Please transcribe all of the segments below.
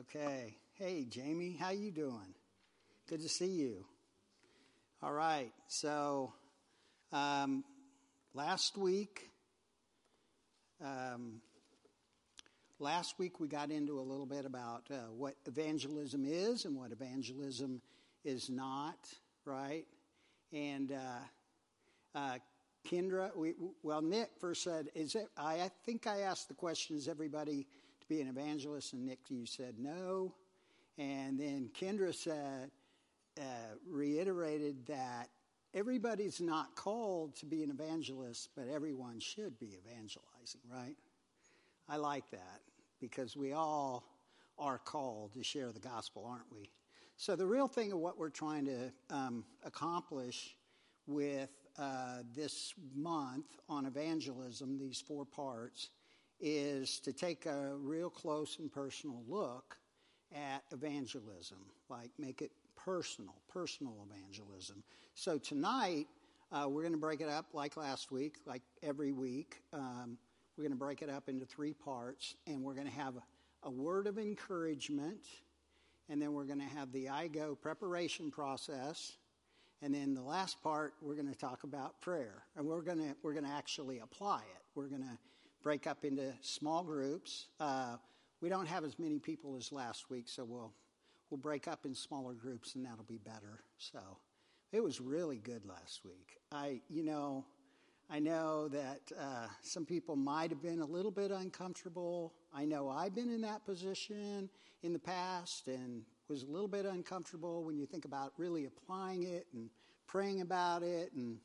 Okay. Hey, Jamie, how you doing? Good to see you. All right. So, um, last week, um, last week we got into a little bit about uh, what evangelism is and what evangelism is not, right? And uh, uh, Kendra, we, well, Nick first said, "Is it?" I, I think I asked the question, "Is everybody?" Be an evangelist, and Nick, you said no. And then Kendra said, uh, reiterated that everybody's not called to be an evangelist, but everyone should be evangelizing, right? I like that because we all are called to share the gospel, aren't we? So, the real thing of what we're trying to um, accomplish with uh, this month on evangelism, these four parts, is to take a real close and personal look at evangelism, like make it personal, personal evangelism. So tonight, uh, we're going to break it up like last week, like every week. Um, we're going to break it up into three parts, and we're going to have a, word of encouragement, and then we're going to have the IGO preparation process. And then the last part, we're going to talk about prayer, and we're going to we're going to actually apply it. We're going to break up into small groups. Uh, we don't have as many people as last week, so we'll we'll break up in smaller groups, and that'll be better. So it was really good last week. I, you know, I know that uh, some people might have been a little bit uncomfortable. I know I've been in that position in the past and was a little bit uncomfortable when you think about really applying it and praying about it and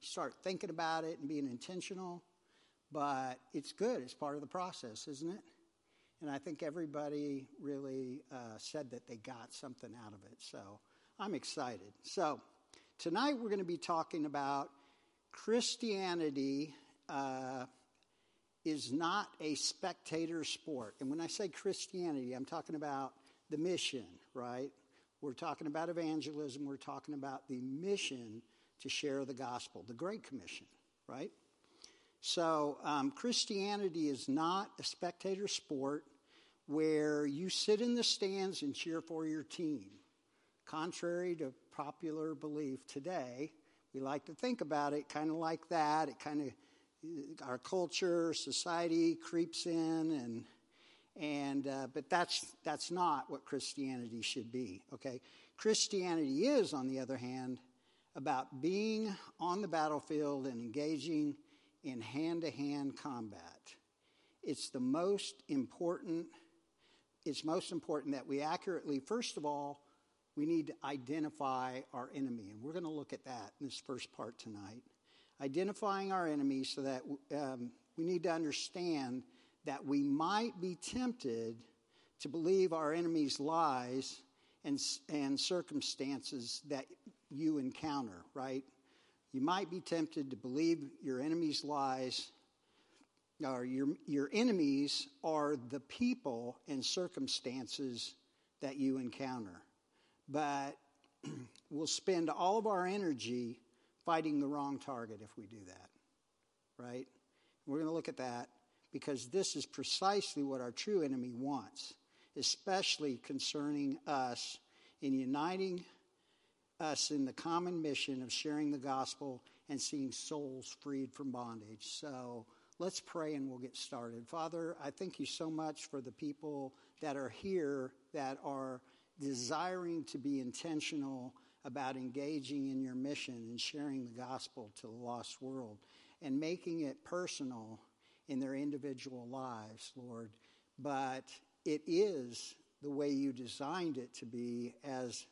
start thinking about it and being intentional. But it's good. It's part of the process, isn't it? And I think everybody really uh, said that they got something out of it. So I'm excited. So tonight we're going to be talking about Christianity uh, is not a spectator sport. And when I say Christianity, I'm talking about the mission, right? We're talking about evangelism. We're talking about the mission to share the gospel, the Great Commission, right? So, um, Christianity is not a spectator sport where you sit in the stands and cheer for your team. Contrary to popular belief today, we like to think about it kind of like that. It kind of, our culture, society creeps in, and, and uh, but that's, that's not what Christianity should be, okay? Christianity is, on the other hand, about being on the battlefield and engaging in hand to hand combat. It's the most important, it's most important that we accurately, first of all, we need to identify our enemy. And we're going to look at that in this first part tonight. Identifying our enemy so that um, we need to understand that we might be tempted to believe our enemy's lies and, and circumstances that you encounter, right? You might be tempted to believe your enemy's lies, or your, your enemies are the people and circumstances that you encounter. But we'll spend all of our energy fighting the wrong target if we do that, right? We're going to look at that because this is precisely what our true enemy wants, especially concerning us in uniting us in the common mission of sharing the gospel and seeing souls freed from bondage. So let's pray and we'll get started. Father, I thank you so much for the people that are here that are desiring to be intentional about engaging in your mission and sharing the gospel to the lost world and making it personal in their individual lives, Lord. But it is the way you designed it to be as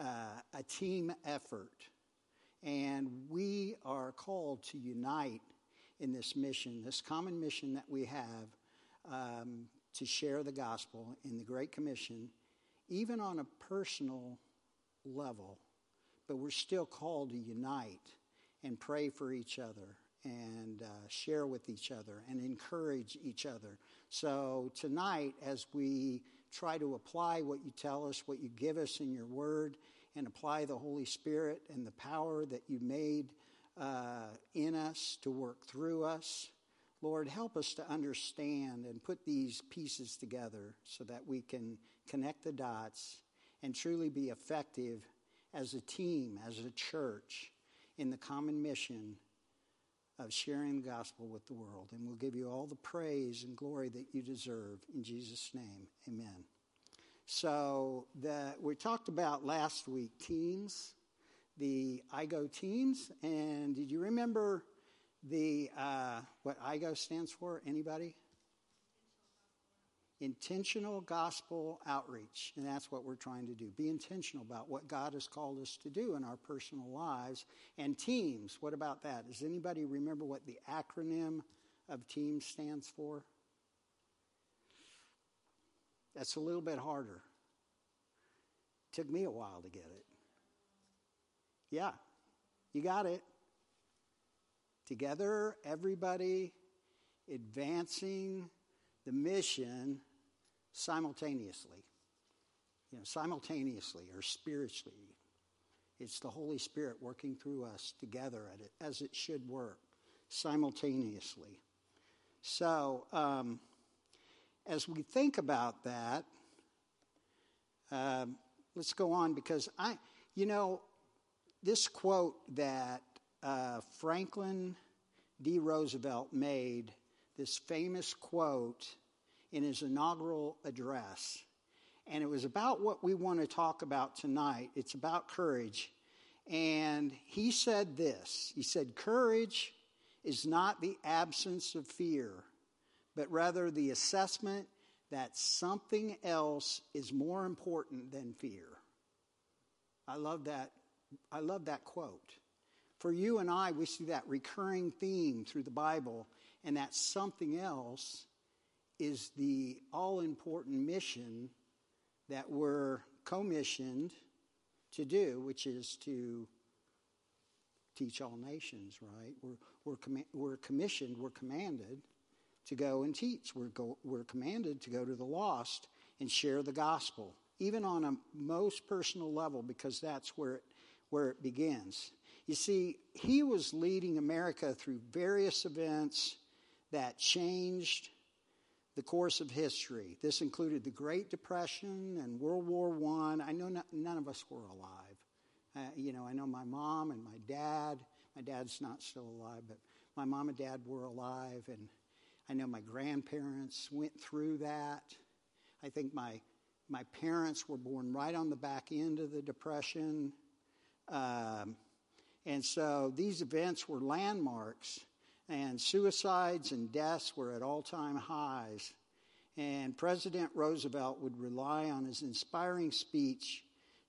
uh, a team effort. And we are called to unite in this mission, this common mission that we have um, to share the gospel in the Great Commission, even on a personal level. But we're still called to unite and pray for each other and uh, share with each other and encourage each other. So, tonight, as we try to apply what you tell us, what you give us in your word, and apply the Holy Spirit and the power that you made uh, in us to work through us. Lord, help us to understand and put these pieces together so that we can connect the dots and truly be effective as a team, as a church, in the common mission of sharing the gospel with the world. And we'll give you all the praise and glory that you deserve. In Jesus' name, amen. So, the, we talked about last week teams, the IGO teams. And did you remember the uh, what IGO stands for? Anybody? Intentional gospel outreach. And that's what we're trying to do. Be intentional about what God has called us to do in our personal lives. And teams, what about that? Does anybody remember what the acronym of teams stands for? That's a little bit harder. Took me a while to get it. Yeah, you got it. Together, everybody advancing the mission simultaneously. You know, simultaneously or spiritually. It's the Holy Spirit working through us together it, as it should work, simultaneously. So, um, as we think about that, um, let's go on because I, you know, this quote that uh, Franklin D. Roosevelt made, this famous quote in his inaugural address. And it was about what we want to talk about tonight. It's about courage. And he said this He said, Courage is not the absence of fear, but rather the assessment that something else is more important than fear. I love that. I love that quote. For you and I, we see that recurring theme through the Bible, and that something else is the all important mission that we're commissioned to do, which is to teach all nations, right? We're, we're, com- we're commissioned, we're commanded to go and teach. We're, go- we're commanded to go to the lost and share the gospel, even on a most personal level, because that's where it, where it begins. You see, he was leading America through various events that changed the course of history. This included the Great Depression and World War I. I know not, none of us were alive. Uh, you know, I know my mom and my dad. My dad's not still alive, but my mom and dad were alive, and I know my grandparents went through that. I think my my parents were born right on the back end of the Depression. Um, and so these events were landmarks and suicides and deaths were at all time highs. And President Roosevelt would rely on his inspiring speech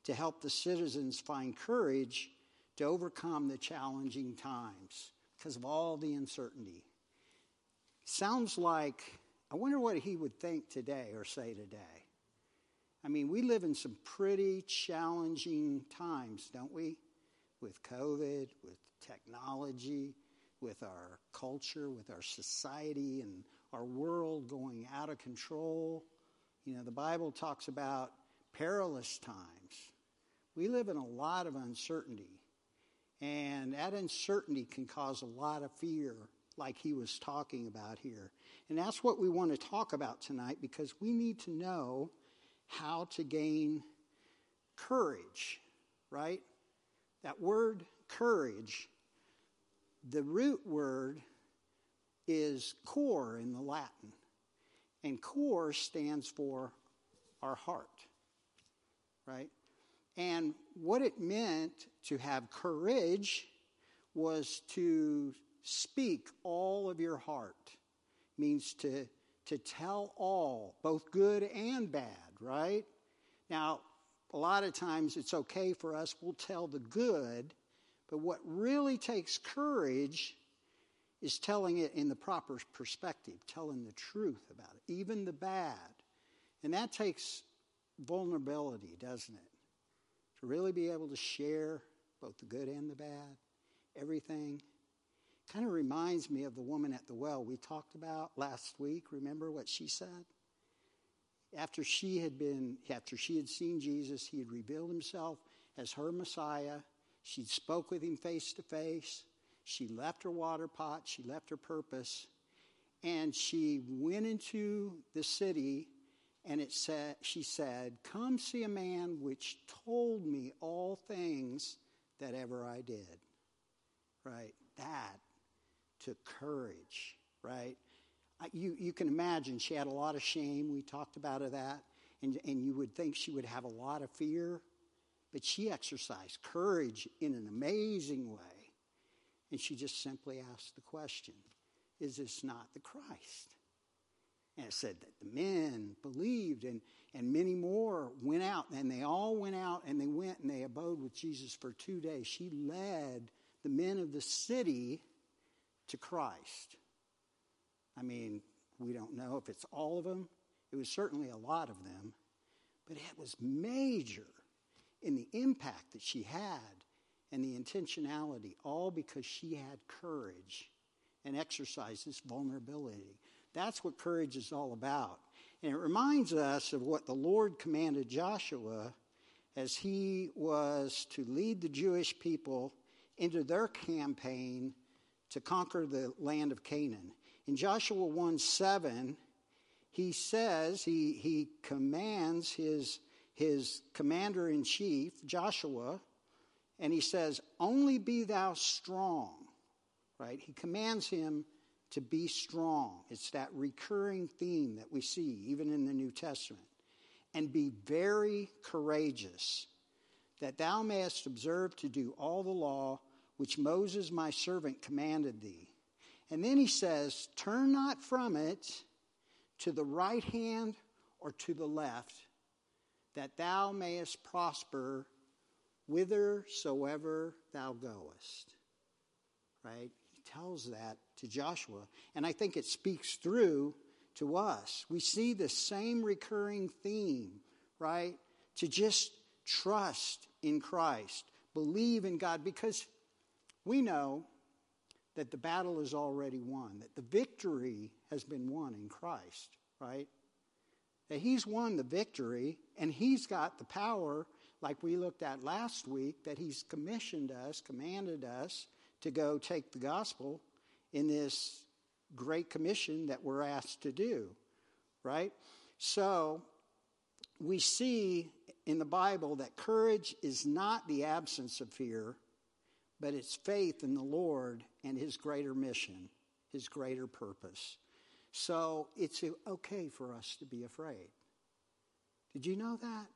to help the citizens find courage to overcome the challenging times because of all the uncertainty. Sounds like, I wonder what he would think today or say today. I mean, we live in some pretty challenging times, don't we? With COVID, with technology, with our culture, with our society, and our world going out of control. You know, the Bible talks about perilous times. We live in a lot of uncertainty, and that uncertainty can cause a lot of fear, like he was talking about here. And that's what we want to talk about tonight because we need to know how to gain courage, right? That word courage the root word is cor in the Latin, and cor stands for our heart, right? And what it meant to have courage was to speak all of your heart, means to, to tell all, both good and bad, right? Now, a lot of times it's okay for us, we'll tell the good but what really takes courage is telling it in the proper perspective, telling the truth about it, even the bad. And that takes vulnerability, doesn't it? To really be able to share both the good and the bad, everything. Kind of reminds me of the woman at the well we talked about last week. Remember what she said? After she had been, after she had seen Jesus, he had revealed himself as her Messiah she spoke with him face to face. She left her water pot. She left her purpose. and she went into the city and it said she said come see a man which told me all things that ever i did right that took courage right you, you can imagine she had a lot of shame we talked about that and, and you would think she would have a lot of fear but she exercised courage in an amazing way and she just simply asked the question Is this not the Christ? And it said that the men believed, and, and many more went out, and they all went out and they went and they abode with Jesus for two days. She led the men of the city to Christ. I mean, we don't know if it's all of them, it was certainly a lot of them, but it was major in the impact that she had and the intentionality, all because she had courage and exercised this vulnerability. That's what courage is all about. And it reminds us of what the Lord commanded Joshua as he was to lead the Jewish people into their campaign to conquer the land of Canaan. In Joshua 1 7, he says, he, he commands his, his commander in chief, Joshua, and he says, Only be thou strong, right? He commands him to be strong. It's that recurring theme that we see even in the New Testament. And be very courageous, that thou mayest observe to do all the law which Moses my servant commanded thee. And then he says, Turn not from it to the right hand or to the left, that thou mayest prosper whithersoever thou goest. Right? He tells that to Joshua. And I think it speaks through to us. We see the same recurring theme, right? To just trust in Christ, believe in God, because we know that the battle is already won, that the victory has been won in Christ, right? That He's won the victory and He's got the power like we looked at last week, that He's commissioned us, commanded us to go take the gospel in this great commission that we're asked to do, right? So we see in the Bible that courage is not the absence of fear, but it's faith in the Lord and His greater mission, His greater purpose. So it's okay for us to be afraid. Did you know that?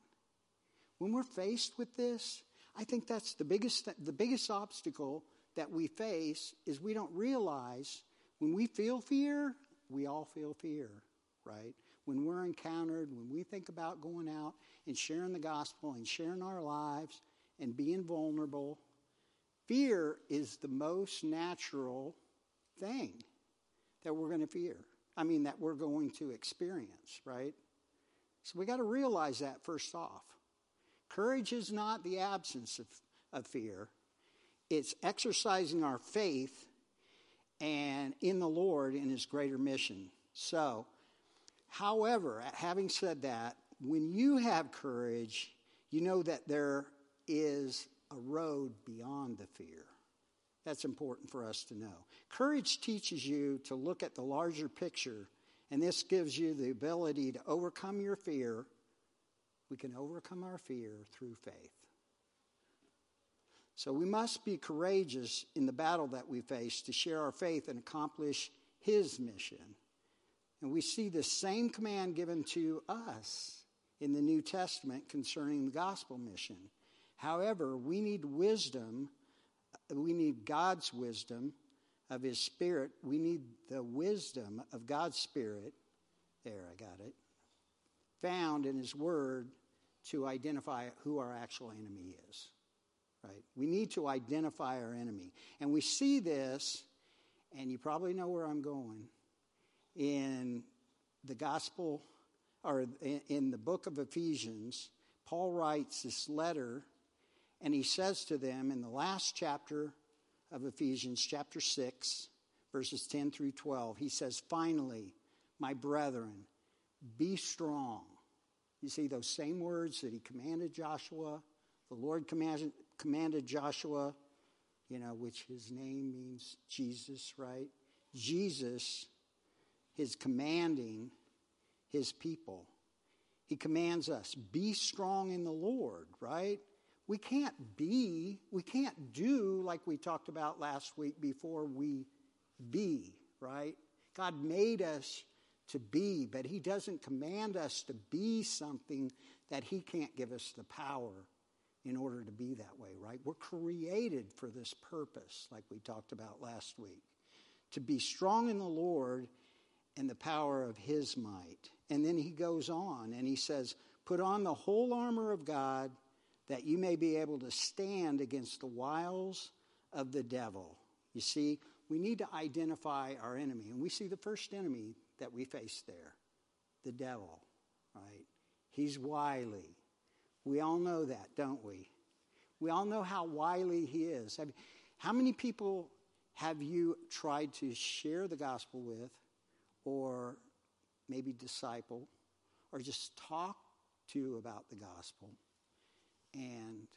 When we're faced with this, I think that's the biggest, the biggest obstacle that we face is we don't realize when we feel fear, we all feel fear, right? When we're encountered, when we think about going out and sharing the gospel and sharing our lives and being vulnerable, fear is the most natural thing that we're going to fear. I mean, that we're going to experience, right? So we got to realize that first off. Courage is not the absence of, of fear, it's exercising our faith and in the Lord in his greater mission. So, however, having said that, when you have courage, you know that there is a road beyond the fear. That's important for us to know. Courage teaches you to look at the larger picture, and this gives you the ability to overcome your fear we can overcome our fear through faith. So we must be courageous in the battle that we face to share our faith and accomplish His mission. And we see the same command given to us in the New Testament concerning the gospel mission. However, we need wisdom. We need God's wisdom of His Spirit. We need the wisdom of God's Spirit. There, I got it found in His Word to identify who our actual enemy is. Right? We need to identify our enemy. And we see this, and you probably know where I'm going, in the gospel, or in the book of Ephesians. Paul writes this letter, and he says to them in the last chapter of Ephesians, chapter 6, verses 10 through 12, he says, Finally, my brethren, be strong you see those same words that he commanded Joshua, the Lord commanded, Joshua, you know, which his name means Jesus, right? Jesus his commanding his people. He commands us, be strong in the Lord, right? We can't be, we can't do like we talked about last week before we be, right? God made us to be, but He doesn't command us to be something that He can't give us the power in order to be that way, right? We're created for this purpose, like we talked about last week, to be strong in the Lord and the power of His might. And then He goes on and He says, Put on the whole armor of God that you may be able to stand against the wiles of the devil. You see, we need to identify our enemy. And we see the first enemy that we face there the devil, right? He's wily. We all know that, don't we? We all know how wily he is. How many people have you tried to share the gospel with, or maybe disciple, or just talk to about the gospel, and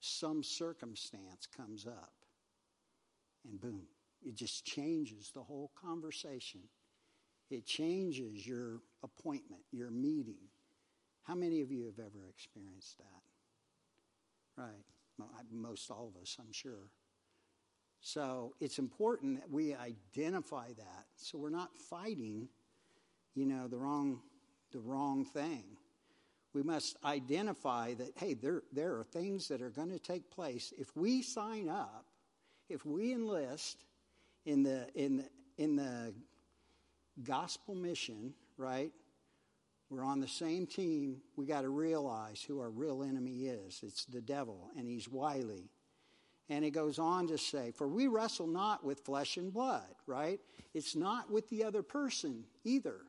some circumstance comes up, and boom, it just changes the whole conversation. It changes your appointment, your meeting. How many of you have ever experienced that? Right. Most all of us, I'm sure. So it's important that we identify that so we're not fighting, you know, the wrong, the wrong thing. We must identify that, hey, there, there are things that are going to take place. If we sign up, if we enlist, in the in the, in the gospel mission, right? We're on the same team. We got to realize who our real enemy is. It's the devil, and he's wily. And it goes on to say, For we wrestle not with flesh and blood, right? It's not with the other person either,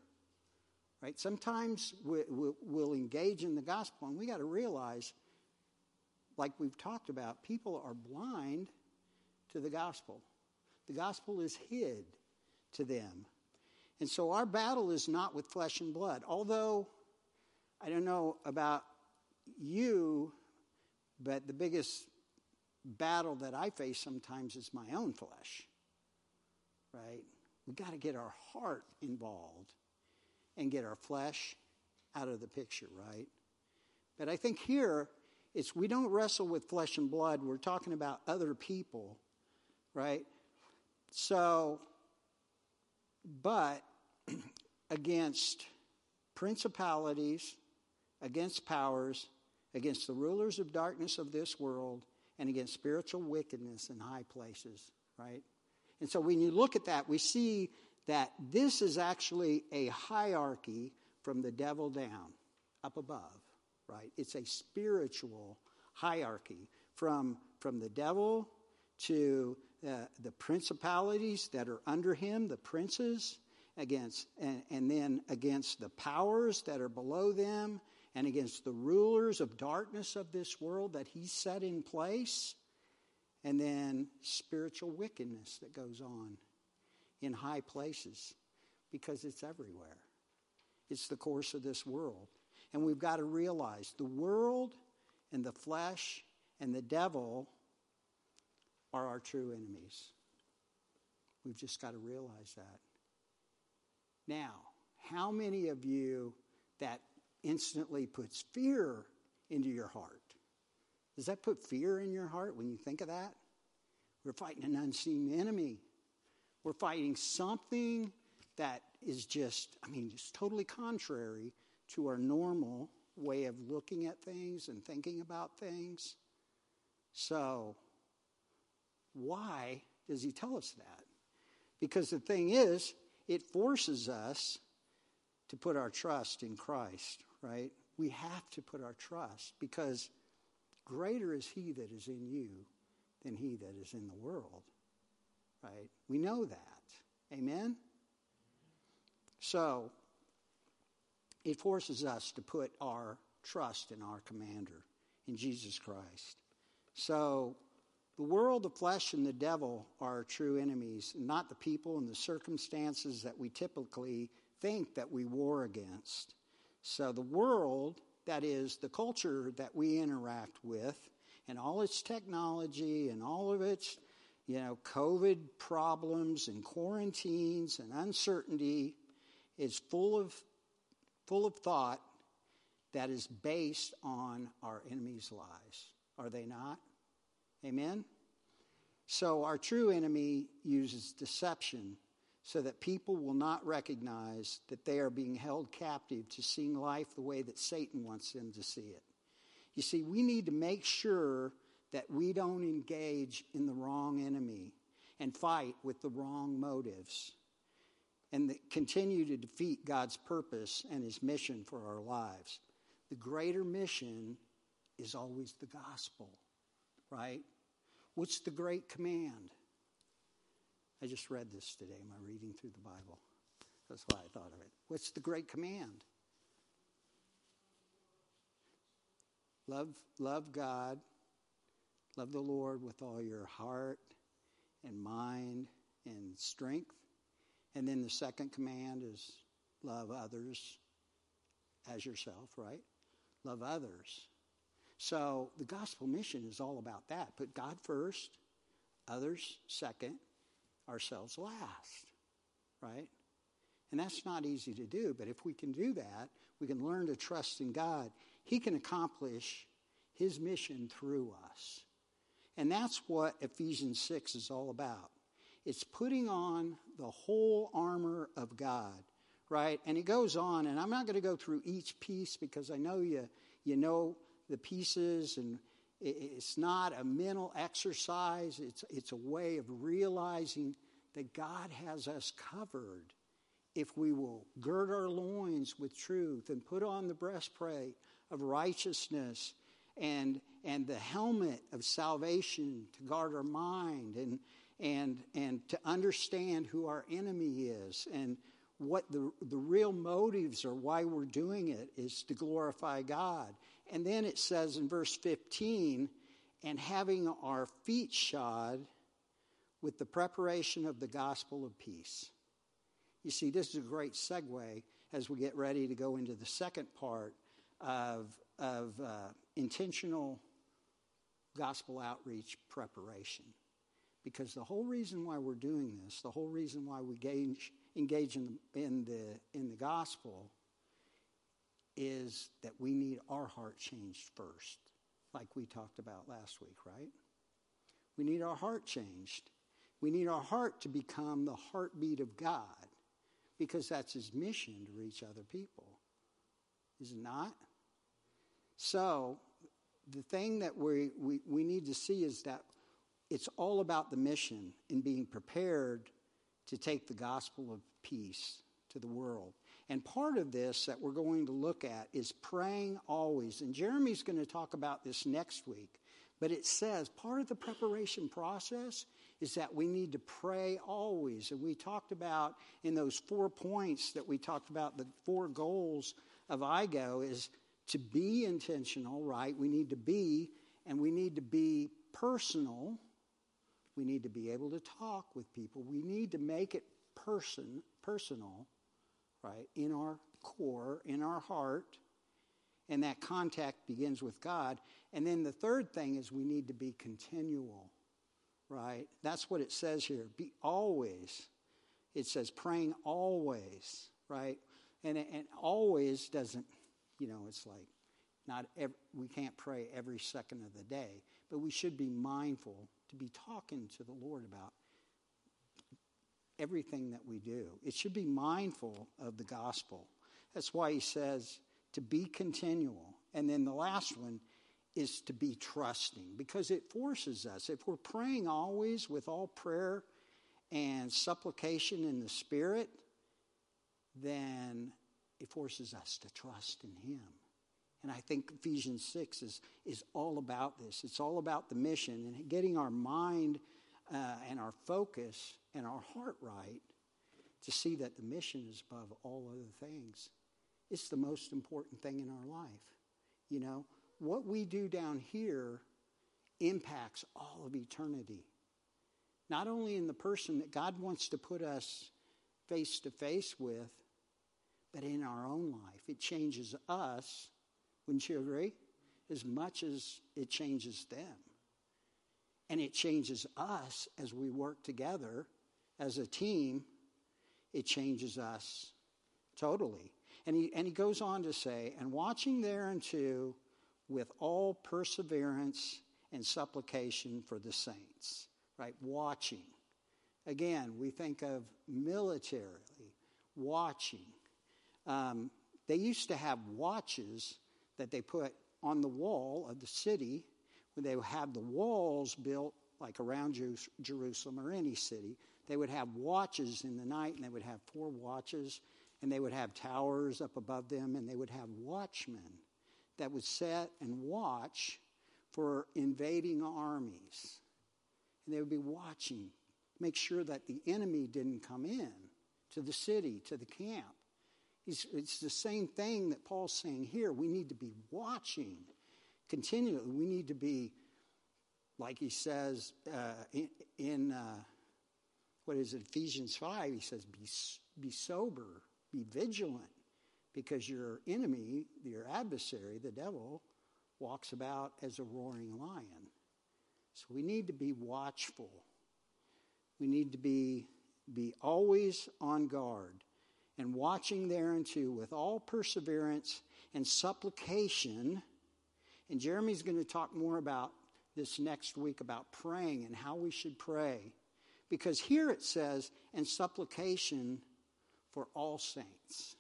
right? Sometimes we'll engage in the gospel, and we got to realize, like we've talked about, people are blind to the gospel. The gospel is hid to them. And so our battle is not with flesh and blood. Although, I don't know about you, but the biggest battle that I face sometimes is my own flesh. Right? We got to get our heart involved and get our flesh out of the picture, right? But I think here it's we don't wrestle with flesh and blood. We're talking about other people, right? So, but against principalities, against powers, against the rulers of darkness of this world, and against spiritual wickedness in high places, right? And so when you look at that, we see that this is actually a hierarchy from the devil down, up above, right? It's a spiritual hierarchy from, from the devil to uh, the principalities that are under him, the princes, against and, and then against the powers that are below them, and against the rulers of darkness of this world that he set in place, and then spiritual wickedness that goes on in high places because it's everywhere. It's the course of this world. And we've got to realize the world and the flesh and the devil are our true enemies. We've just got to realize that. Now, how many of you that instantly puts fear into your heart? Does that put fear in your heart when you think of that? We're fighting an unseen enemy. We're fighting something that is just, I mean, just totally contrary to our normal way of looking at things and thinking about things. So, why does he tell us that? Because the thing is, it forces us to put our trust in Christ, right? We have to put our trust because greater is he that is in you than he that is in the world, right? We know that. Amen? So, it forces us to put our trust in our commander, in Jesus Christ. So, the world, the flesh, and the devil are true enemies, not the people and the circumstances that we typically think that we war against. So the world, that is, the culture that we interact with, and all its technology and all of its, you know, COVID problems and quarantines and uncertainty is full of, full of thought that is based on our enemy's lies. Are they not? Amen? So, our true enemy uses deception so that people will not recognize that they are being held captive to seeing life the way that Satan wants them to see it. You see, we need to make sure that we don't engage in the wrong enemy and fight with the wrong motives and continue to defeat God's purpose and his mission for our lives. The greater mission is always the gospel, right? What's the great command? I just read this today. I reading through the Bible? That's why I thought of it. What's the great command? Love, love God, love the Lord with all your heart and mind and strength. And then the second command is love others as yourself, right? Love others. So the gospel mission is all about that. Put God first, others second, ourselves last, right? And that's not easy to do, but if we can do that, we can learn to trust in God. He can accomplish his mission through us. And that's what Ephesians 6 is all about. It's putting on the whole armor of God, right? And it goes on, and I'm not going to go through each piece because I know you, you know the pieces, and it's not a mental exercise. It's, it's a way of realizing that God has us covered if we will gird our loins with truth and put on the breastplate of righteousness and, and the helmet of salvation to guard our mind and, and, and to understand who our enemy is and what the, the real motives are why we're doing it is to glorify God. And then it says in verse 15, and having our feet shod with the preparation of the gospel of peace. You see, this is a great segue as we get ready to go into the second part of, of uh, intentional gospel outreach preparation. Because the whole reason why we're doing this, the whole reason why we engage, engage in, the, in, the, in the gospel, is that we need our heart changed first, like we talked about last week, right? We need our heart changed. We need our heart to become the heartbeat of God because that's his mission to reach other people. Is it not? So, the thing that we, we, we need to see is that it's all about the mission and being prepared to take the gospel of peace to the world. And part of this that we're going to look at is praying always. And Jeremy's going to talk about this next week. But it says part of the preparation process is that we need to pray always. And we talked about in those four points that we talked about, the four goals of IGO is to be intentional, right? We need to be, and we need to be personal. We need to be able to talk with people. We need to make it person personal, right? In our core, in our heart. And that contact begins with God. And then the third thing is we need to be continual, right? That's what it says here. Be always. It says praying always, right? And, and always doesn't you know, it's like not every, we can't pray every second of the day, but we should be mindful to be talking to the Lord about everything that we do. It should be mindful of the gospel. That's why he says to be continual. And then the last one is to be trusting because it forces us. If we're praying always with all prayer and supplication in the Spirit, then it forces us to trust in Him. And I think Ephesians 6 is, is all about this. It's all about the mission and getting our mind uh, and our focus and our heart right to see that the mission is above all other things. It's the most important thing in our life. You know, what we do down here impacts all of eternity. Not only in the person that God wants to put us face to face with, but in our own life. It changes us, wouldn't you agree? As much as it changes them. And it changes us as we work together as a team. It changes us totally. And he, and he goes on to say, and watching thereunto with all perseverance and supplication for the saints, right? Watching. Again, we think of militarily, watching. Um, they used to have watches that they put on the wall of the city when they would have the walls built like around Jerusalem or any city. They would have watches in the night, and they would have four watches, and they would have towers up above them, and they would have watchmen that would set and watch for invading armies. And they would be watching, make sure that the enemy didn't come in to the city, to the camp. It's the same thing that Paul's saying here. We need to be watching continually. We need to be, like he says uh, in, in uh, what is it, Ephesians 5, he says, be, be sober, be vigilant, because your enemy, your adversary, the devil, walks about as a roaring lion. So we need to be watchful. We need to be, be always on guard and watching thereunto with all perseverance and supplication. And Jeremy's going to talk more about this next week about praying and how we should pray. Because here it says, and supplication for all saints,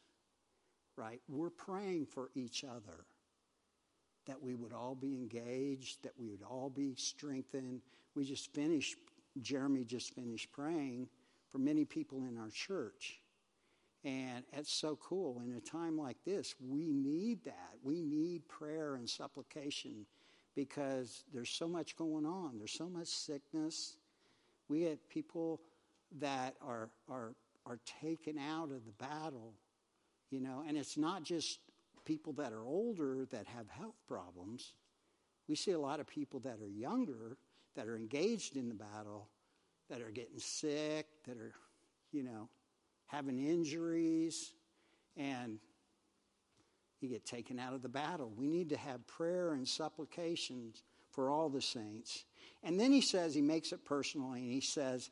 right? We're praying for each other that we would all be engaged, that we would all be strengthened. We just finished, Jeremy just finished praying for many people in our church. And it's so cool. In a time like this, we need that. We need prayer and supplication because there's so much going on. There's so much sickness. We have people that are, are, are taken out of the battle, you know, and it's not just people that are older that have health problems. We see a lot of people that are younger that are engaged in the battle that are getting sick, that are, you know, having injuries, and you get taken out of the battle. We need to have prayer and supplications for all the saints. And then he says, he makes it personal, and he says,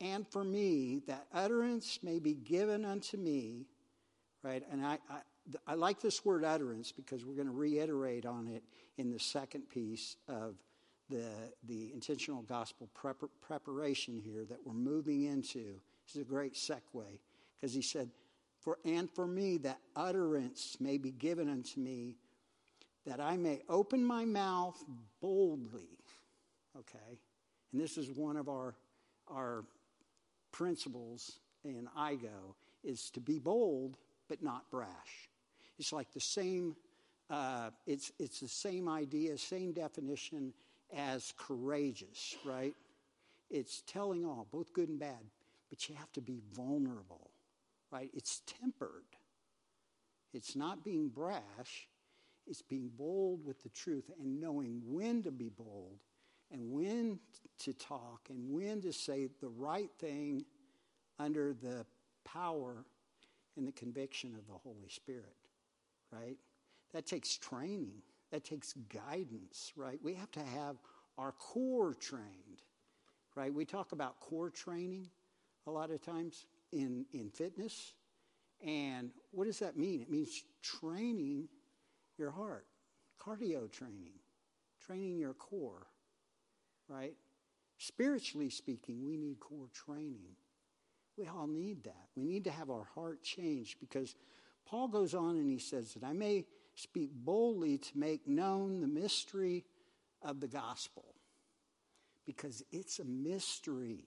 and for me, that utterance may be given unto me, right? And I, I I like this word utterance because we're going to reiterate on it in the second piece of the, the intentional gospel prep, preparation here that we're moving into. This is a great segue because he said, for, And for me, that utterance may be given unto me that I may open my mouth boldly. Okay? And this is one of our, our principles in IGO is to be bold but not brash. It's like the same, uh, it's, it's the same idea, same definition as courageous, right? It's telling all, both good and bad, but you have to be vulnerable, right? It's tempered. It's not being brash, it's being bold with the truth and knowing when to be bold and when to talk and when to say the right thing under the power and the conviction of the Holy Spirit right? That takes training, that takes guidance, right? We have to have our core trained, right? We talk about core training a lot of times in, in fitness. And what does that mean? It means training your heart, cardio training, training your core, right? Spiritually speaking, we need core training. We all need that. We need to have our heart changed because Paul goes on and he says that I may speak boldly to make known the mystery of the gospel because it's a mystery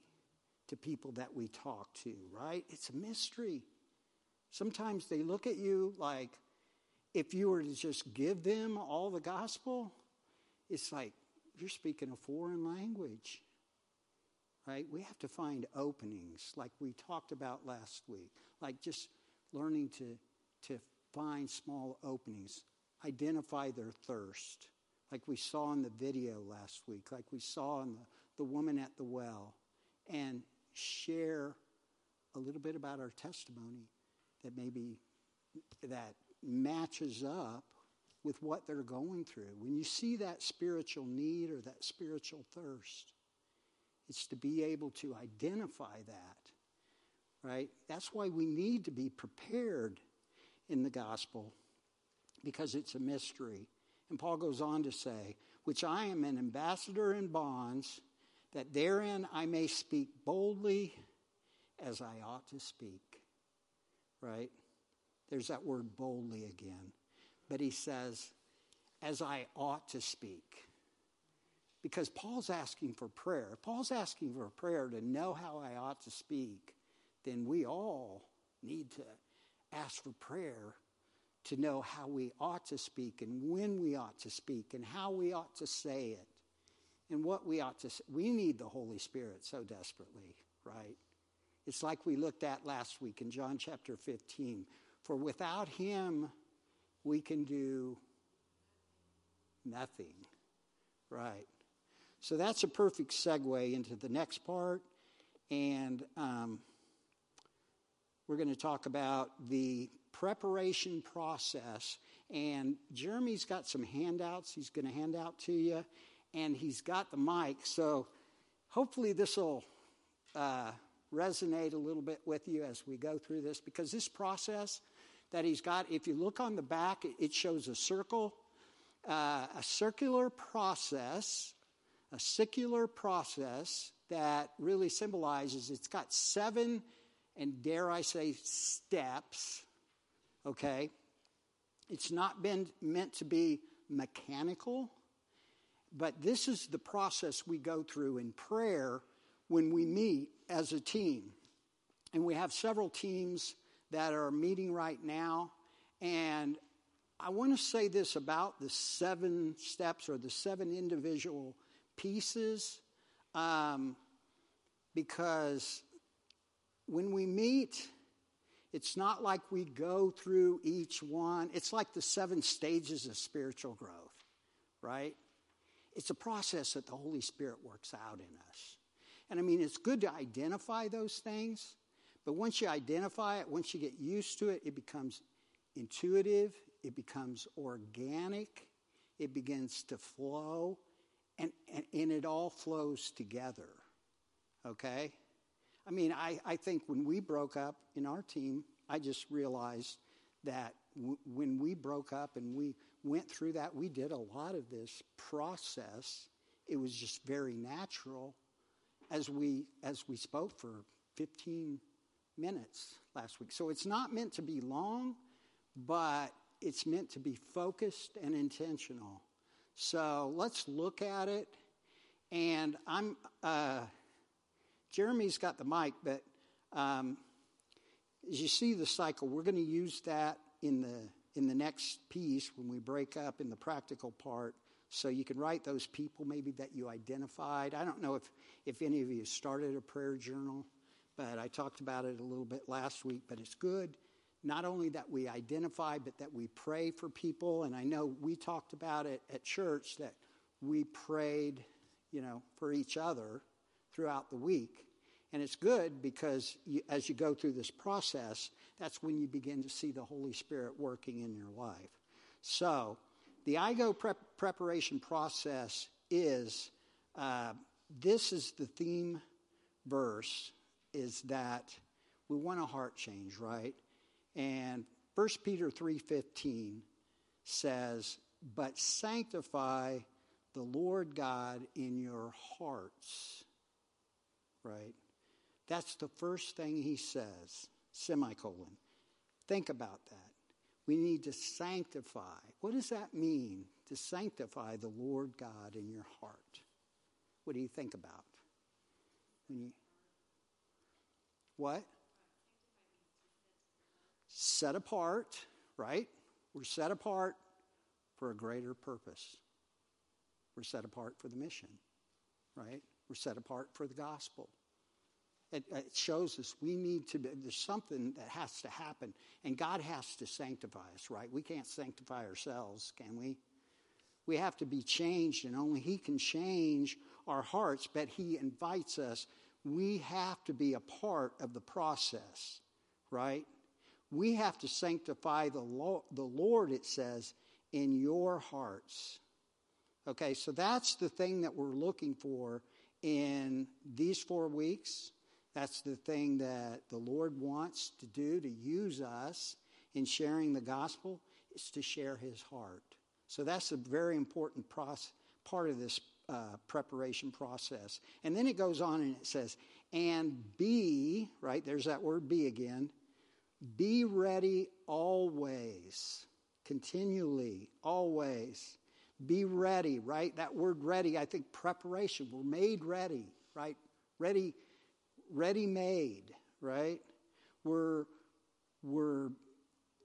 to people that we talk to, right? It's a mystery. Sometimes they look at you like if you were to just give them all the gospel, it's like you're speaking a foreign language, right? We have to find openings like we talked about last week, like just learning to to find small openings, identify their thirst, like we saw in the video last week, like we saw in the, the woman at the well, and share a little bit about our testimony that maybe that matches up with what they're going through. When you see that spiritual need or that spiritual thirst, it's to be able to identify that, right? That's why we need to be prepared in the gospel because it's a mystery. And Paul goes on to say, which I am an ambassador in bonds, that therein I may speak boldly as I ought to speak. Right? There's that word boldly again. But he says, as I ought to speak. Because Paul's asking for prayer. If Paul's asking for prayer to know how I ought to speak, then we all need to ask for prayer to know how we ought to speak and when we ought to speak and how we ought to say it and what we ought to say. We need the Holy Spirit so desperately, right? It's like we looked at last week in John chapter 15. For without Him, we can do nothing, right? So that's a perfect segue into the next part. And um, we're going to talk about the preparation process. And Jeremy's got some handouts he's going to hand out to you, and he's got the mic. So hopefully, this will uh, resonate a little bit with you as we go through this because this process that he's got, if you look on the back, it shows a circle, uh, a circular process, a circular process that really symbolizes it's got seven and dare I say steps okay? It's not been meant to be mechanical, but this is the process we go through in prayer when we meet as a team. And we have several teams that are meeting right now. And I want to say this about the seven steps or the seven individual pieces um, because when we meet, it's not like we go through each one. It's like the seven stages of spiritual growth, right? It's a process that the Holy Spirit works out in us. And I mean, it's good to identify those things, but once you identify it, once you get used to it, it becomes intuitive, it becomes organic, it begins to flow, and, and, and it all flows together. Okay? I mean, I, I think when we broke up in our team, I just realized that w- when we broke up and we went through that, we did a lot of this process. It was just very natural as we as we spoke for 15 minutes last week. So it's not meant to be long, but it's meant to be focused and intentional. So let's look at it. And I'm uh, Jeremy's got the mic, but um, as you see the cycle, we're going to use that in the in the next piece when we break up in the practical part. So you can write those people maybe that you identified. I don't know if if any of you started a prayer journal, but I talked about it a little bit last week. But it's good not only that we identify, but that we pray for people. And I know we talked about it at church that we prayed, you know, for each other throughout the week. And it's good because you, as you go through this process, that's when you begin to see the Holy Spirit working in your life. So, the IGO prep, preparation process is uh, this is the theme verse is that we want a heart change, right? And 1 Peter 3:15 says, "But sanctify the Lord God in your hearts." right? That's the first thing he says, semicolon. Think about that. We need to sanctify. What does that mean, to sanctify the Lord God in your heart? What do you think about? You, what? Set apart, right? We're set apart for a greater purpose. We're set apart for the mission, right? We're set apart for the gospel. It, it, shows us we need to be, there's something that has to happen, and God has to sanctify us, right? We can't sanctify ourselves, can we? We have to be changed, and only He can change our hearts, but He invites us. We have to be a part of the process, right? We have to sanctify the, the Lord, it says, in your hearts. Okay, so that's the thing that we're looking for in these four weeks. That's the thing that the Lord wants to do to use us in sharing the gospel is to share his heart. So that's a very important process, part of this uh, preparation process. And then it goes on and it says, and be, right, there's that word be again, be ready always, continually, always. Be ready, right? That word ready, I think preparation. We're made ready, right? Ready, ready made, right? We're, we're,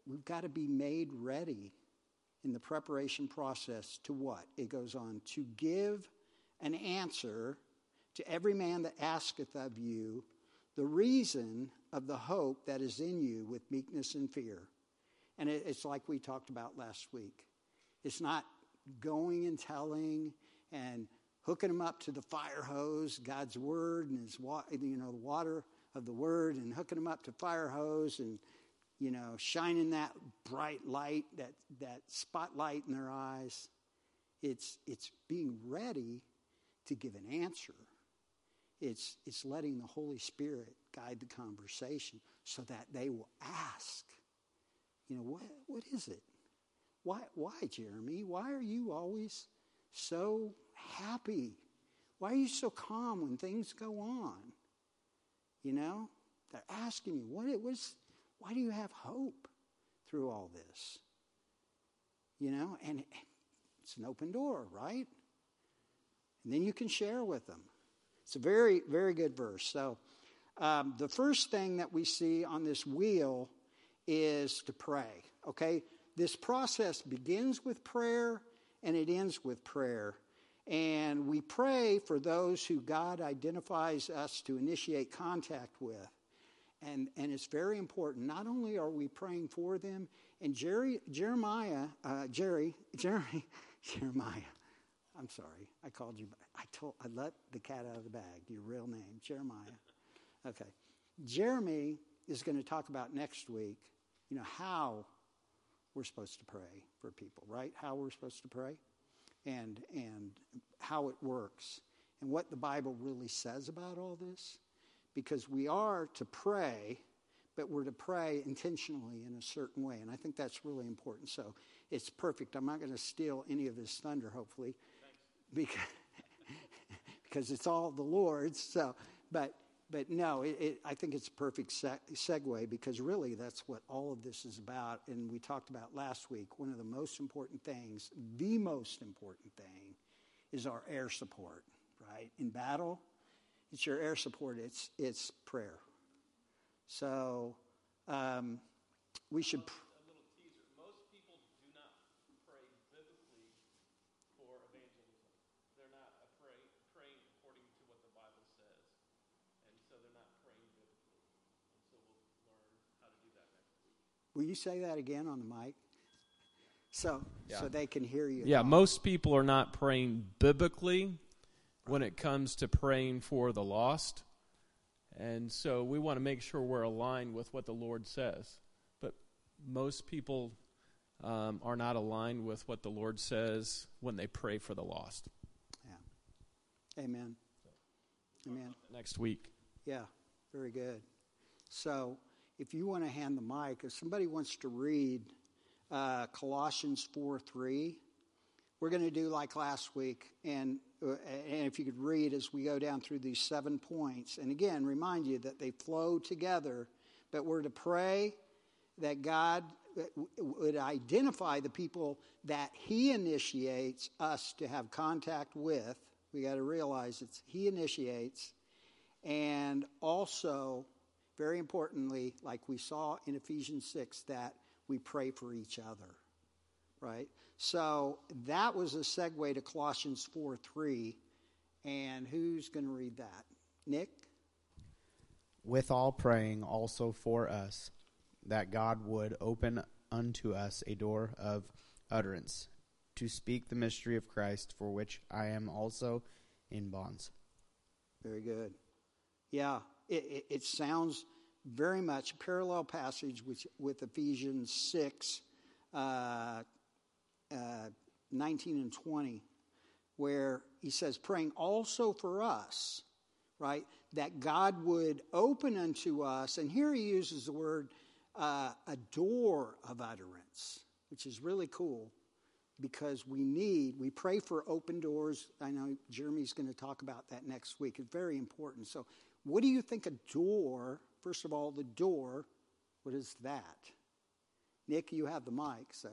we've got to be made ready in the preparation process to what? It goes on to give an answer to every man that asketh of you the reason of the hope that is in you with meekness and fear. And it, it's like we talked about last week. It's not going and telling and hooking them up to the fire hose, God's word and his you know the water of the word, and hooking them up to fire hose and you know shining that bright light, that that spotlight in their eyes. It's it's being ready to give an answer. It's it's letting the Holy Spirit guide the conversation so that they will ask. You know what what is it? Why, why, Jeremy? Why are you always so happy? Why are you so calm when things go on? You know, they're asking you, what it was, why do you have hope through all this? You know, and it's an open door, right? And then you can share with them. It's a very, very good verse. So, um, the first thing that we see on this wheel is to pray. Okay? this process begins with prayer and it ends with prayer. And we pray for those who God identifies us to initiate contact with. And, and it's very important. Not only are we praying for them, and Jerry, Jeremiah, uh, Jerry, Jerry, Jeremiah, I'm sorry, I called you, I told, I let the cat out of the bag, your real name, Jeremiah. Okay. Jeremy is going to talk about next week, you know, how we're supposed to pray for people, right? How we're supposed to pray and and how it works and what the Bible really says about all this because we are to pray but we're to pray intentionally in a certain way and I think that's really important. So it's perfect. I'm not going to steal any of his thunder hopefully because because it's all the Lord's. So but but no, it, it, I think it's a perfect segue because really that's what all of this is about. And we talked about last week. One of the most important things, the most important thing, is our air support. Right in battle, it's your air support. It's it's prayer. So um, we should. Pr- Will you say that again on the mic? So, yeah. so they can hear you. Yeah, most people are not praying biblically when it comes to praying for the lost. And so we want to make sure we're aligned with what the Lord says. But most people um, are not aligned with what the Lord says when they pray for the lost. Yeah. Amen. Amen. Next week. Yeah, very good. So, if you want to hand the mic, if somebody wants to read uh, Colossians 4 3, we're going to do like last week. And, uh, and if you could read as we go down through these seven points. And again, remind you that they flow together, but we're to pray that God would identify the people that He initiates us to have contact with. We got to realize it's He initiates. And also, very importantly, like we saw in Ephesians 6, that we pray for each other, right? So that was a segue to Colossians 4 3. And who's going to read that? Nick? With all praying also for us, that God would open unto us a door of utterance to speak the mystery of Christ, for which I am also in bonds. Very good. Yeah, it, it, sounds very much parallel passage with, with Ephesians 6, uh, uh, 19 and 20, where he says, praying also for us, right, that God would open unto us, and here he uses the word uh, a door of utterance, which is really cool because we need, we pray for open doors. I know Jeremy's going to talk about that next week. It's very important. So, what do you think a door, first of all, the door, what is that? Nick, you have the mic, so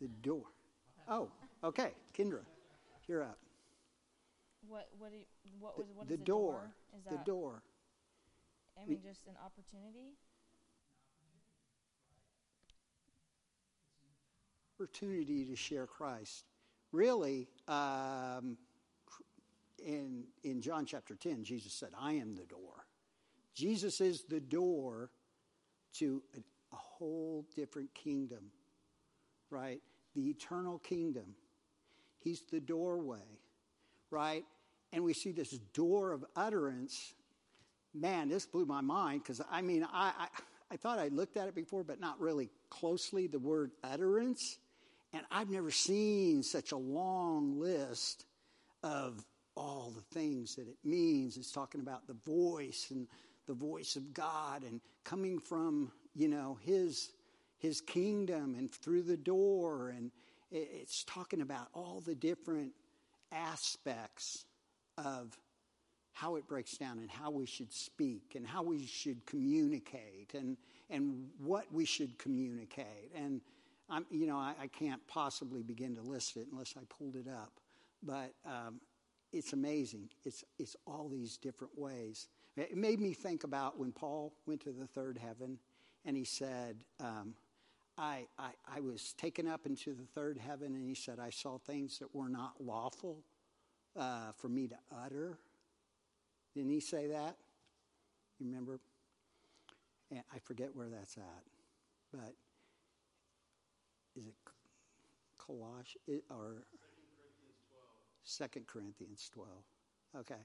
the door. Oh, okay. Kendra, you're up. What what you, what was what the, is the door. Is the door. I mean just an opportunity? opportunity to share Christ. Really, um, in, in John chapter 10, Jesus said, I am the door. Jesus is the door to a, a whole different kingdom, right? The eternal kingdom. He's the doorway, right? And we see this door of utterance. Man, this blew my mind because I mean, I, I, I thought I looked at it before, but not really closely. The word utterance and I've never seen such a long list of all the things that it means. It's talking about the voice and the voice of God and coming from, you know, his his kingdom and through the door and it's talking about all the different aspects of how it breaks down and how we should speak and how we should communicate and and what we should communicate and I'm, you know, I, I, can't possibly begin to list it unless I pulled it up. But um, it's amazing. It's, it's all these different ways. It made me think about when Paul went to the third heaven and he said, um, I, I, I was taken up into the third heaven, and he said, I saw things that were not lawful uh, for me to utter. Didn't he say that? You remember? And I forget where that's at. But is it Colossians or Second Corinthians 12. Okay.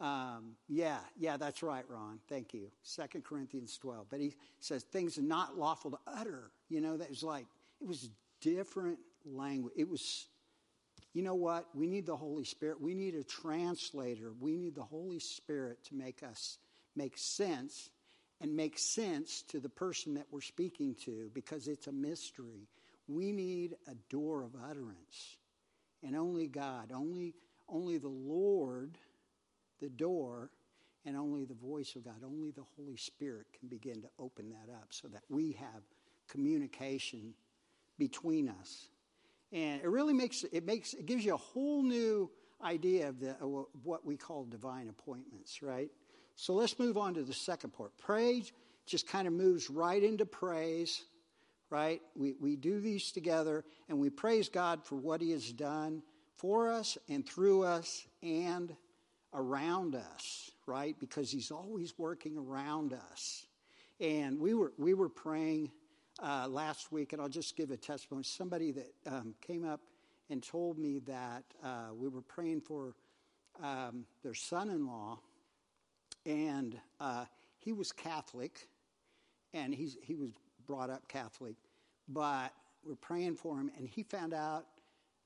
Um, yeah, yeah, that's right, Ron. Thank you. Second Corinthians 12. But he says things are not lawful to utter. You know, that was like, it was different language. It was, you know what? We need the Holy Spirit. We need a translator. We need the Holy Spirit to make us make sense and make sense to the person that we're speaking to because it's a mystery. We need a door of utterance. And only God, only, only the Lord, the door, and only the voice of God, only the Holy Spirit can begin to open that up so that we have communication between us. And it really makes it makes it gives you a whole new idea of the of what we call divine appointments, right? So let's move on to the second part. Praise just kind of moves right into praise right? We, we do these together and we praise God for what He has done for us and through us and around us, right? Because He's always working around us. And we were, we were praying uh, last week, and I'll just give a testimony. Somebody that um, came up and told me that uh, we were praying for um, their son in law, and uh, he was Catholic, and he's, he was brought up Catholic, but we're praying for him, and he found out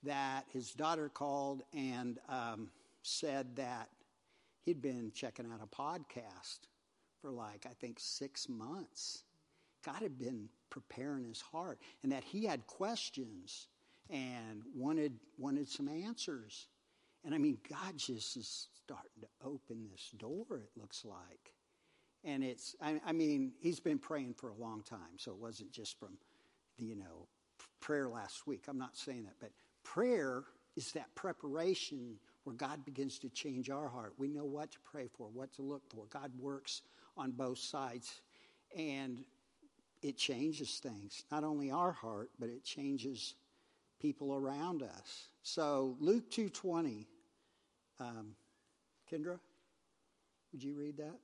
that his daughter called and um, said that he'd been checking out a podcast for like, I think, six months. God had been preparing his heart, and that he had questions and wanted, wanted some answers. And I mean, God just is starting to open this door, it looks like. And it's, I, I, mean, he's been praying for a long time, so it wasn't just from, the, you know, prayer last week. I'm not saying that, but prayer is that preparation where God begins to change our heart. We know what to pray for, what to look for. God works on both sides, and it changes things. Not only our heart, but it changes people around us. So Luke 2:20, um, Kendra, would you read that?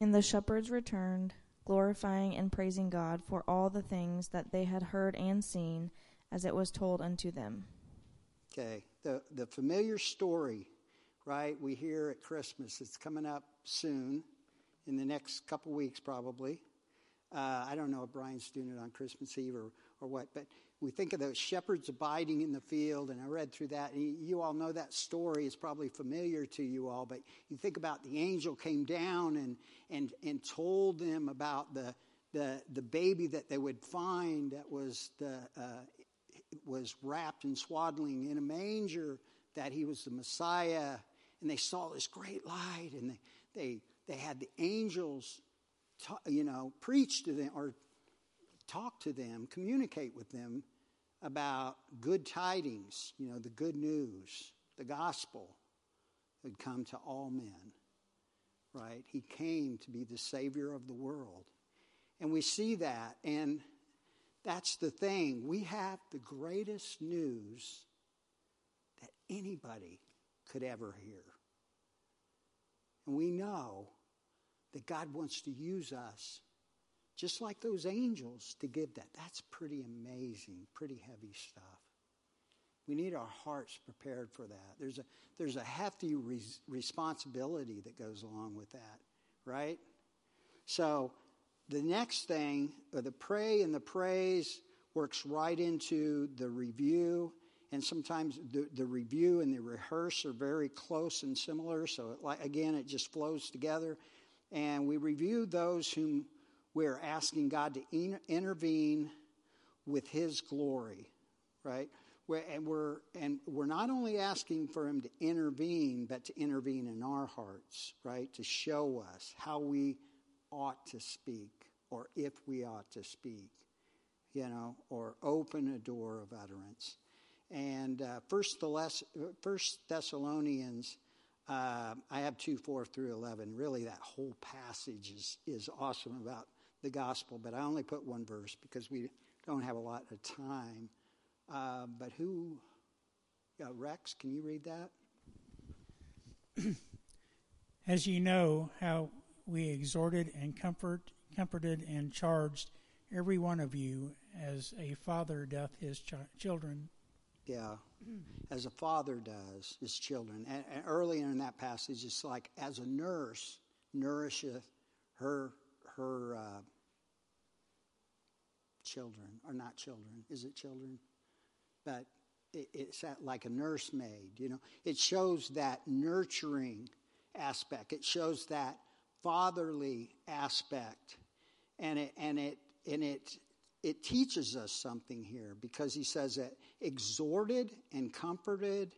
And the shepherds returned, glorifying and praising God for all the things that they had heard and seen, as it was told unto them. Okay, the, the familiar story, right, we hear at Christmas. It's coming up soon, in the next couple weeks probably. Uh, I don't know if Brian's doing it on Christmas Eve or, or what, but we think of those shepherds abiding in the field, and I read through that. And you all know that story is probably familiar to you all, but you think about the angel came down and, and, and told them about the, the, the baby that they would find that was, the, uh, was wrapped in swaddling in a manger, that he was the Messiah. And they saw this great light, and they, they, they had the angels, you know, preach to them or talk to them, communicate with them about good tidings, you know, the good news, the gospel had come to all men, right? He came to be the Savior of the world. And we see that, and that's the thing. We have the greatest news that anybody could ever hear. And we know that God wants to use us just like those angels to give that. That's pretty amazing, pretty heavy stuff. We need our hearts prepared for that. There's a, there's a hefty res- responsibility that goes along with that, right? So the next thing, or the pray and the praise, works right into the review. And sometimes the, the review and the rehearse are very close and similar. So, it, like, again, it just flows together. And we review those whom we're asking God to in, intervene with His glory, right? We're, and we're and we're not only asking for Him to intervene, but to intervene in our hearts, right? To show us how we ought to speak, or if we ought to speak, you know, or open a door of utterance. And uh, First, First Thessalonians, uh, I have two four through eleven. Really, that whole passage is is awesome about the gospel. But I only put one verse because we don't have a lot of time. Uh, but who? Yeah, Rex, can you read that? As you know, how we exhorted and comfort, comforted and charged every one of you as a father doth his ch- children. Yeah, as a father does his children. And, and earlier in that passage, it's like as a nurse nourisheth her her uh, children, or not children. Is it children? But it, it's like a nursemaid. You know, it shows that nurturing aspect. It shows that fatherly aspect, and it and it and it it teaches us something here because he says that exhorted and comforted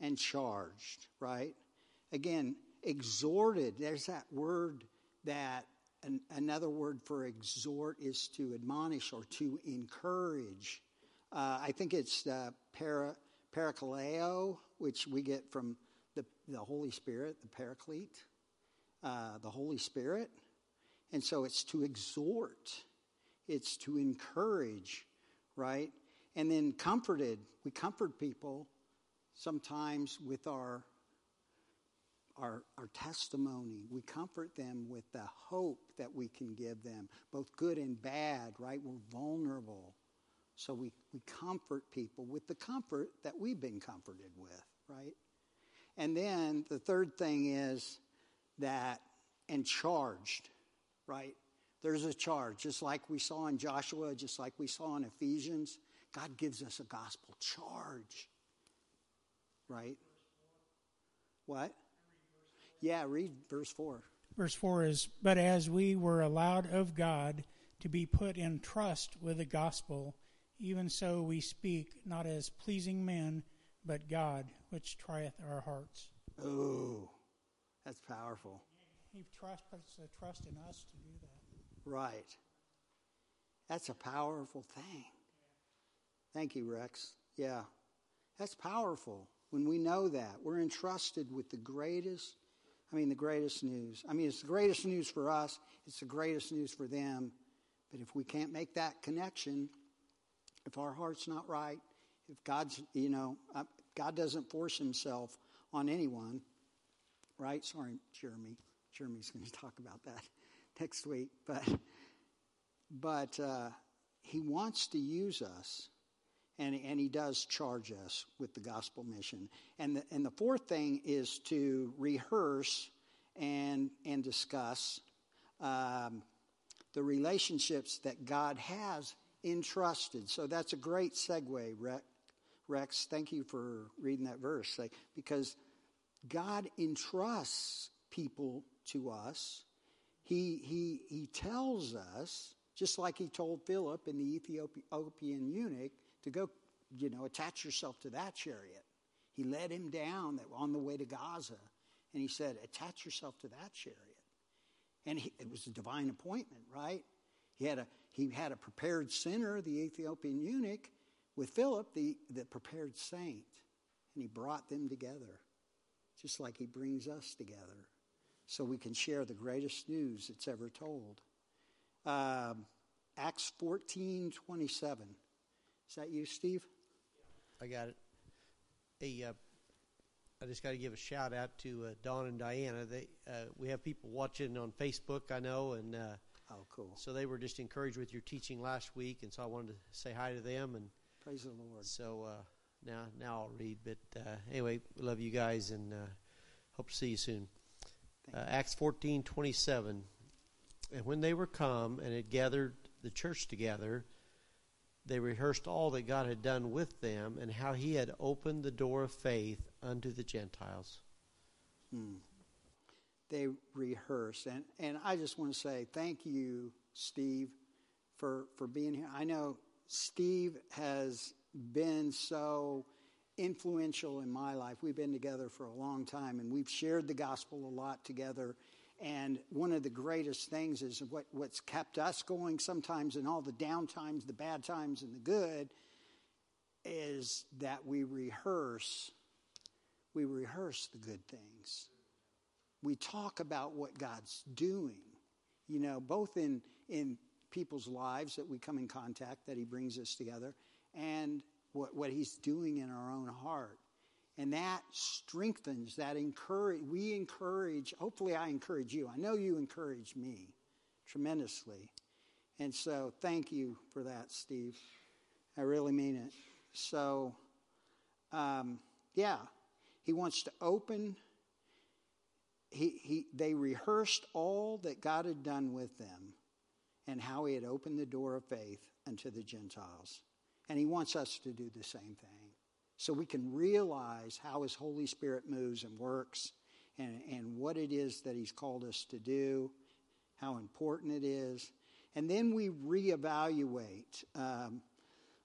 and charged, right? Again, exhorted, there's that word that an, another word for exhort is to admonish or to encourage. Uh, I think it's uh, para, parakaleo, which we get from the, the Holy Spirit, the paraclete, uh, the Holy Spirit. And so it's to exhort, it's to encourage, right? And then comforted. We comfort people sometimes with our our, our testimony. We comfort them with the hope that we can give them, both good and bad, right? We're vulnerable. So we, we comfort people with the comfort that we've been comforted with, right? And then the third thing is that, and charged, right? There's a charge, just like we saw in Joshua, just like we saw in Ephesians. God gives us a gospel charge, right? What? Yeah, read verse 4. Verse 4 is But as we were allowed of God to be put in trust with the gospel, even so we speak, not as pleasing men, but God, which trieth our hearts. Oh, that's powerful. He trusts puts a trust in us to do that. Right. That's a powerful thing. Thank you, Rex. Yeah. That's powerful when we know that. We're entrusted with the greatest I mean, the greatest news. I mean, it's the greatest news for us, it's the greatest news for them. But if we can't make that connection, if our heart's not right, if God's, you know, uh, God doesn't force himself on anyone, right? Sorry, Jeremy. Jeremy's going to talk about that next week. But, but uh, he wants to use us and, and he does charge us with the gospel mission. And the, and the fourth thing is to rehearse and, and discuss um, the relationships that God has entrusted. So that's a great segue, Rex. Thank you for reading that verse. Because God entrusts people to us. He, he, he tells us Just like he told Philip and the Ethiopian eunuch to go, you know, attach yourself to that chariot. He led him down on the way to Gaza, and he said, attach yourself to that chariot. And he, it was a divine appointment, right? He had a, he had a prepared sinner, the Ethiopian eunuch, with Philip, the, the prepared saint. And he brought them together, just like he brings us together, so we can share the greatest news that's ever told. Um, Acts 14 27. Is that you, Steve? I got it. Hey, uh, I just got to give a shout out to uh, Don and Diana. They, uh, we have people watching on Facebook, I know, and uh, oh, cool. So they were just encouraged with your teaching last week, and so I wanted to say hi to them and praise the Lord. So uh, now, now I'll read. But uh, anyway, we love you guys, and hope to see you soon. You. Acts fourteen twenty seven. And when they were come and had gathered the church together, they rehearsed all that God had done with them and how he had opened the door of faith unto the Gentiles. Hmm. They rehearsed. And, and I just want to say thank you, Steve, for, for being here. I know Steve has been so influential in my life. We've been together for a long time and we've shared the gospel a lot together. And one of the greatest things is what, what's kept us going sometimes in all the down times, the bad times, and the good is that we rehearse. We rehearse the good things. We talk about what God's doing, you know, both in, in people's lives that we come in contact, that He brings us together, and what, what He's doing in our own heart. And that strengthens, that encourage, we encourage, hopefully I encourage you. I know you encourage me tremendously. And so thank you for that, Steve. I really mean it. So, um, yeah, he wants to open. He, he, they rehearsed all that God had done with them and how he had opened the door of faith unto the Gentiles. And he wants us to do the same thing so we can realize how His Holy Spirit moves and works and, and what it is that He's called us to do, how important it is. And then we reevaluate. Um,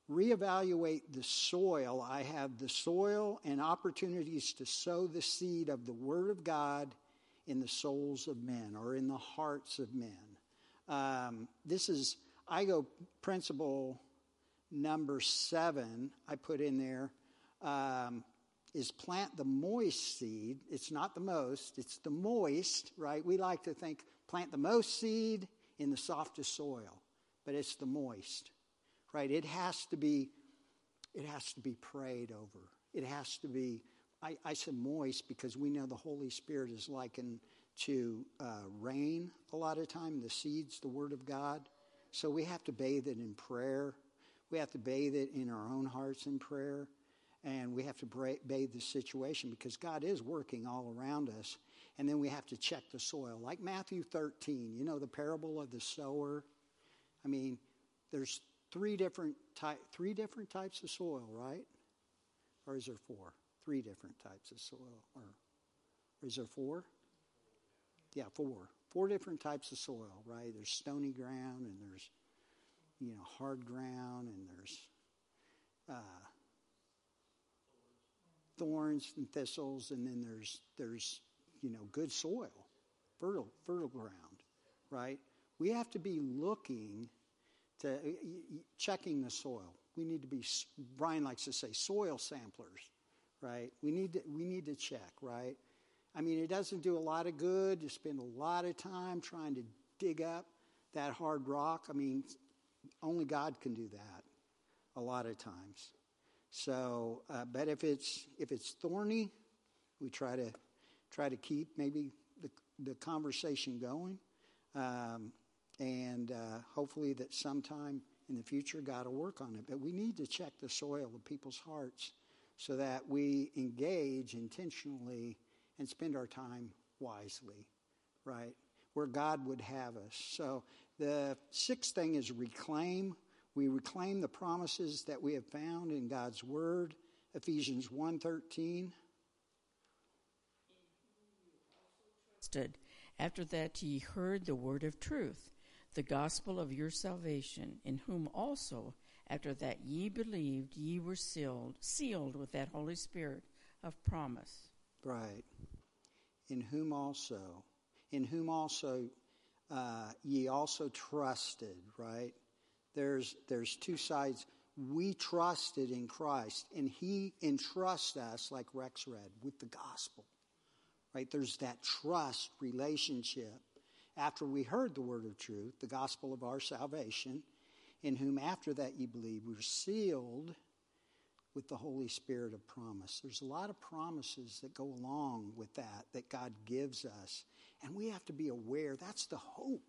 reevaluate the soil. I have the soil and opportunities to sow the seed of the Word of God in the souls of men or in the hearts of men. Um, this is, IGO principle number seven, I put in there um, is plant the moist seed. It's not the most, it's the moist, right? We like to think plant the most seed in the softest soil, but it's the moist, right? It has to be, it has to be prayed over. It has to be, I, I said moist because we know the Holy Spirit is likened to uh, rain a lot of time. The seed's the Word of God. So we have to bathe it in prayer. We have to bathe it in our own hearts in prayer and we have to bathe the situation because God is working all around us. And then we have to check the soil. Like Matthew 13, you know, the parable of the sower. I mean, there's three different, ty- three different types of soil, right? Or is there four? Three different types of soil. Or, is there four? Yeah, four. Four different types of soil, right? There's stony ground, and there's, you know, hard ground, and there's uh, thorns and thistles, and then there's there's you know good soil, fertile fertile ground, right? We have to be looking to checking the soil. We need to be. Brian likes to say soil samplers, right? We need to we need to check, right? I mean, it doesn't do a lot of good to spend a lot of time trying to dig up that hard rock. I mean, only God can do that a lot of times. So, uh, but if it's if it's thorny, we try to try to keep maybe the the conversation going, um, and uh, hopefully that sometime in the future God will work on it. But we need to check the soil of people's hearts so that we engage intentionally and spend our time wisely, right? Where God would have us. So the sixth thing is reclaim. We reclaim the promises that we have found in God's word, Ephesians 1:13. After that ye heard the word of truth, the gospel of your salvation, in whom also, after that ye believed, ye were sealed, sealed with that Holy Spirit of promise. Right. In whom also, in whom also uh, ye also trusted, right? There's, there's two sides. We trusted in Christ, and He entrusts us, like Rex read, with the gospel, right? There's that trust relationship. After we heard the word of truth, the gospel of our salvation, in whom after that you believe, we're sealed with the Holy Spirit of promise. There's a lot of promises that go along with that, that God gives us. And we have to be aware that's the hope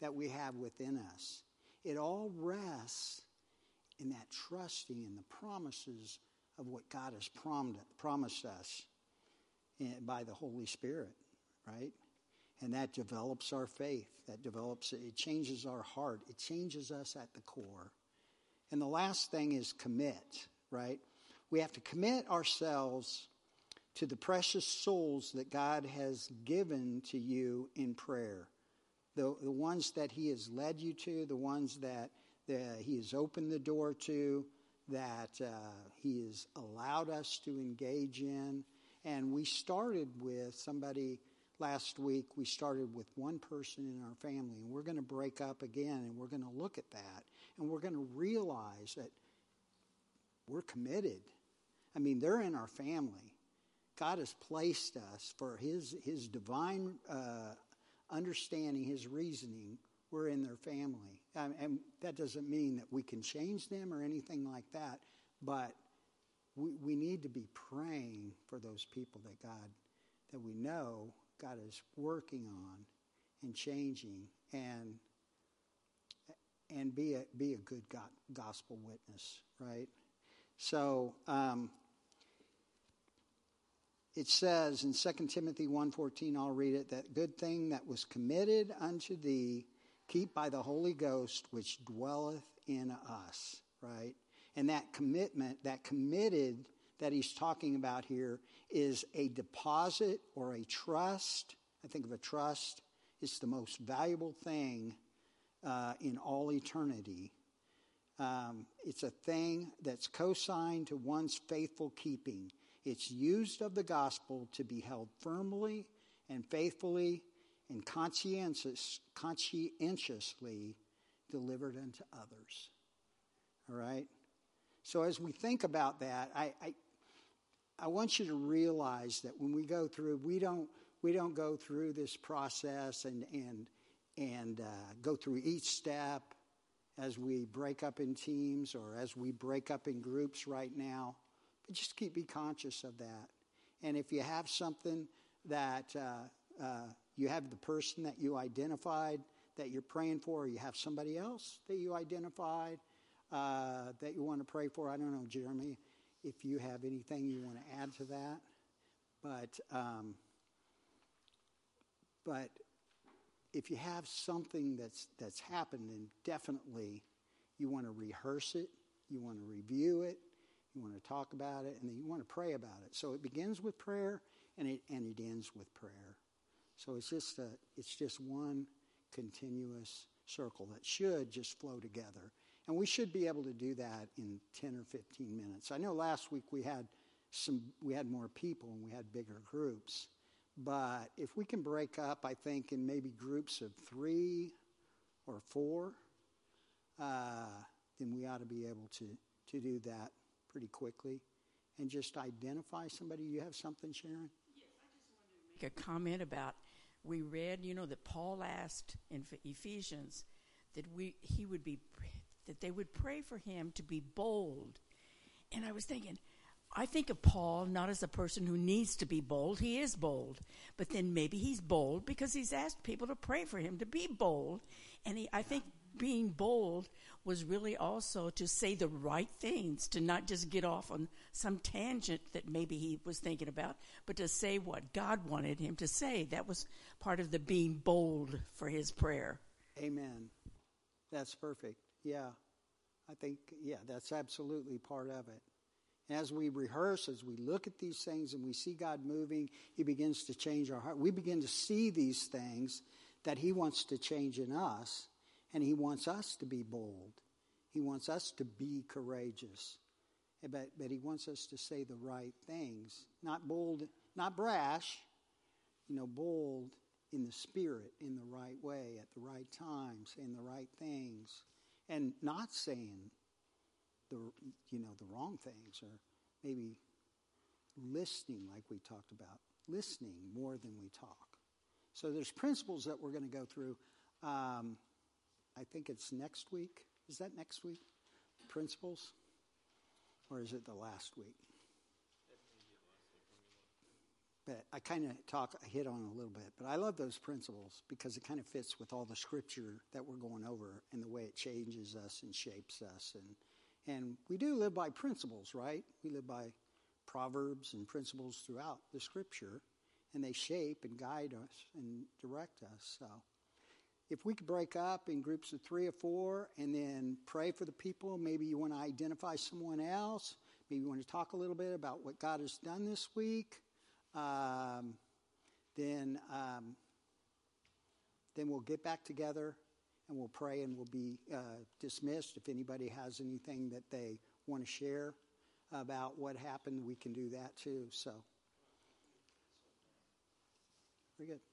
that we have within us. It all rests in that trusting in the promises of what God has promised us eh, by the Holy Spirit, right? And that develops our faith. That develops, it changes our heart. It changes us at the core. And the last thing is commit right? We have to commit ourselves to the precious souls that God has given to you in prayer. The, the ones that He has led you to, the ones that, that He has opened the door to, that uh, He has allowed us to engage in. And we started with somebody last week, we started with one person in our family, and we're going to break up again and we're going to look at that. And we're going to realize that we're committed. I mean, they're in our family. God has placed us for His, his divine uh, understanding, His reasoning. We're in their family. And that doesn't mean that we can change them or anything like that, but we, we need to be praying for those people that God, that we know God is working on and changing and and be a be a good gospel witness, right? So um, it says in 2 Timothy 1.14, I'll read it, that good thing that was committed unto thee, keep by the Holy Ghost which dwelleth in us, right? And that commitment, that committed that he's talking about here is a deposit or a trust. I think of a trust. It's the most valuable thing uh, in all eternity um, it's a thing that's co-signed to one's faithful keeping. It's used of the gospel to be held firmly and faithfully and conscientious, conscientiously delivered unto others. All right? So as we think about that, I, I, I want you to realize that when we go through, we don't, we don't go through this process and, and, and uh, go through each step as we break up in teams or as we break up in groups right now. Just keep be conscious of that. And if you have something that uh, uh, you have the person that you identified that you're praying for, or you have somebody else that you identified uh, that you want to pray for. I don't know, Jeremy, if you have anything you want to add to that. But um, but if you have something that's that's happened, then definitely you want to rehearse it, you want to review it, you want to talk about it, and then you want to pray about it. So it begins with prayer and it and it ends with prayer. So it's just a, it's just one continuous circle that should just flow together. And we should be able to do that in 10 or 15 minutes. I know last week we had some we had more people and we had bigger groups. But if we can break up, I think, in maybe groups of three or four, uh, then we ought to be able to, to do that pretty quickly and just identify somebody. You have something, Sharon? Yes, I just wanted to make a comment about we read, you know, that Paul asked in Ephesians that we he would be that they would pray for him to be bold. And I was thinking, I think of Paul not as a person who needs to be bold. He is bold. But then maybe he's bold because he's asked people to pray for him to be bold. And he, I think being bold was really also to say the right things, to not just get off on some tangent that maybe he was thinking about, but to say what God wanted him to say. That was part of the being bold for his prayer. Amen. That's perfect. Yeah. I think, yeah, that's absolutely part of it as we rehearse, as we look at these things and we see God moving, He begins to change our heart. We begin to see these things that He wants to change in us. And He wants us to be bold. He wants us to be courageous. But, but He wants us to say the right things. Not bold, not brash, you know, bold in the spirit, in the right way, at the right time, saying the right things, and not saying the you know the wrong things, or maybe listening, like we talked about, listening more than we talk. So there's principles that we're going to go through. Um, I think it's next week. Is that next week? Principles, or is it the last week? But I kind of talk, I hit on a little bit, but I love those principles because it kind of fits with all the scripture that we're going over and the way it changes us and shapes us. And, and we do live by principles, right? We live by proverbs and principles throughout the scripture, and they shape and guide us and direct us. So if we could break up in groups of three or four and then pray for the people, maybe you want to identify someone else, maybe you want to talk a little bit about what God has done this week um, then um, then we'll get back together and we'll pray and we'll be uh, dismissed. If anybody has anything that they want to share about what happened, we can do that too. So, very good.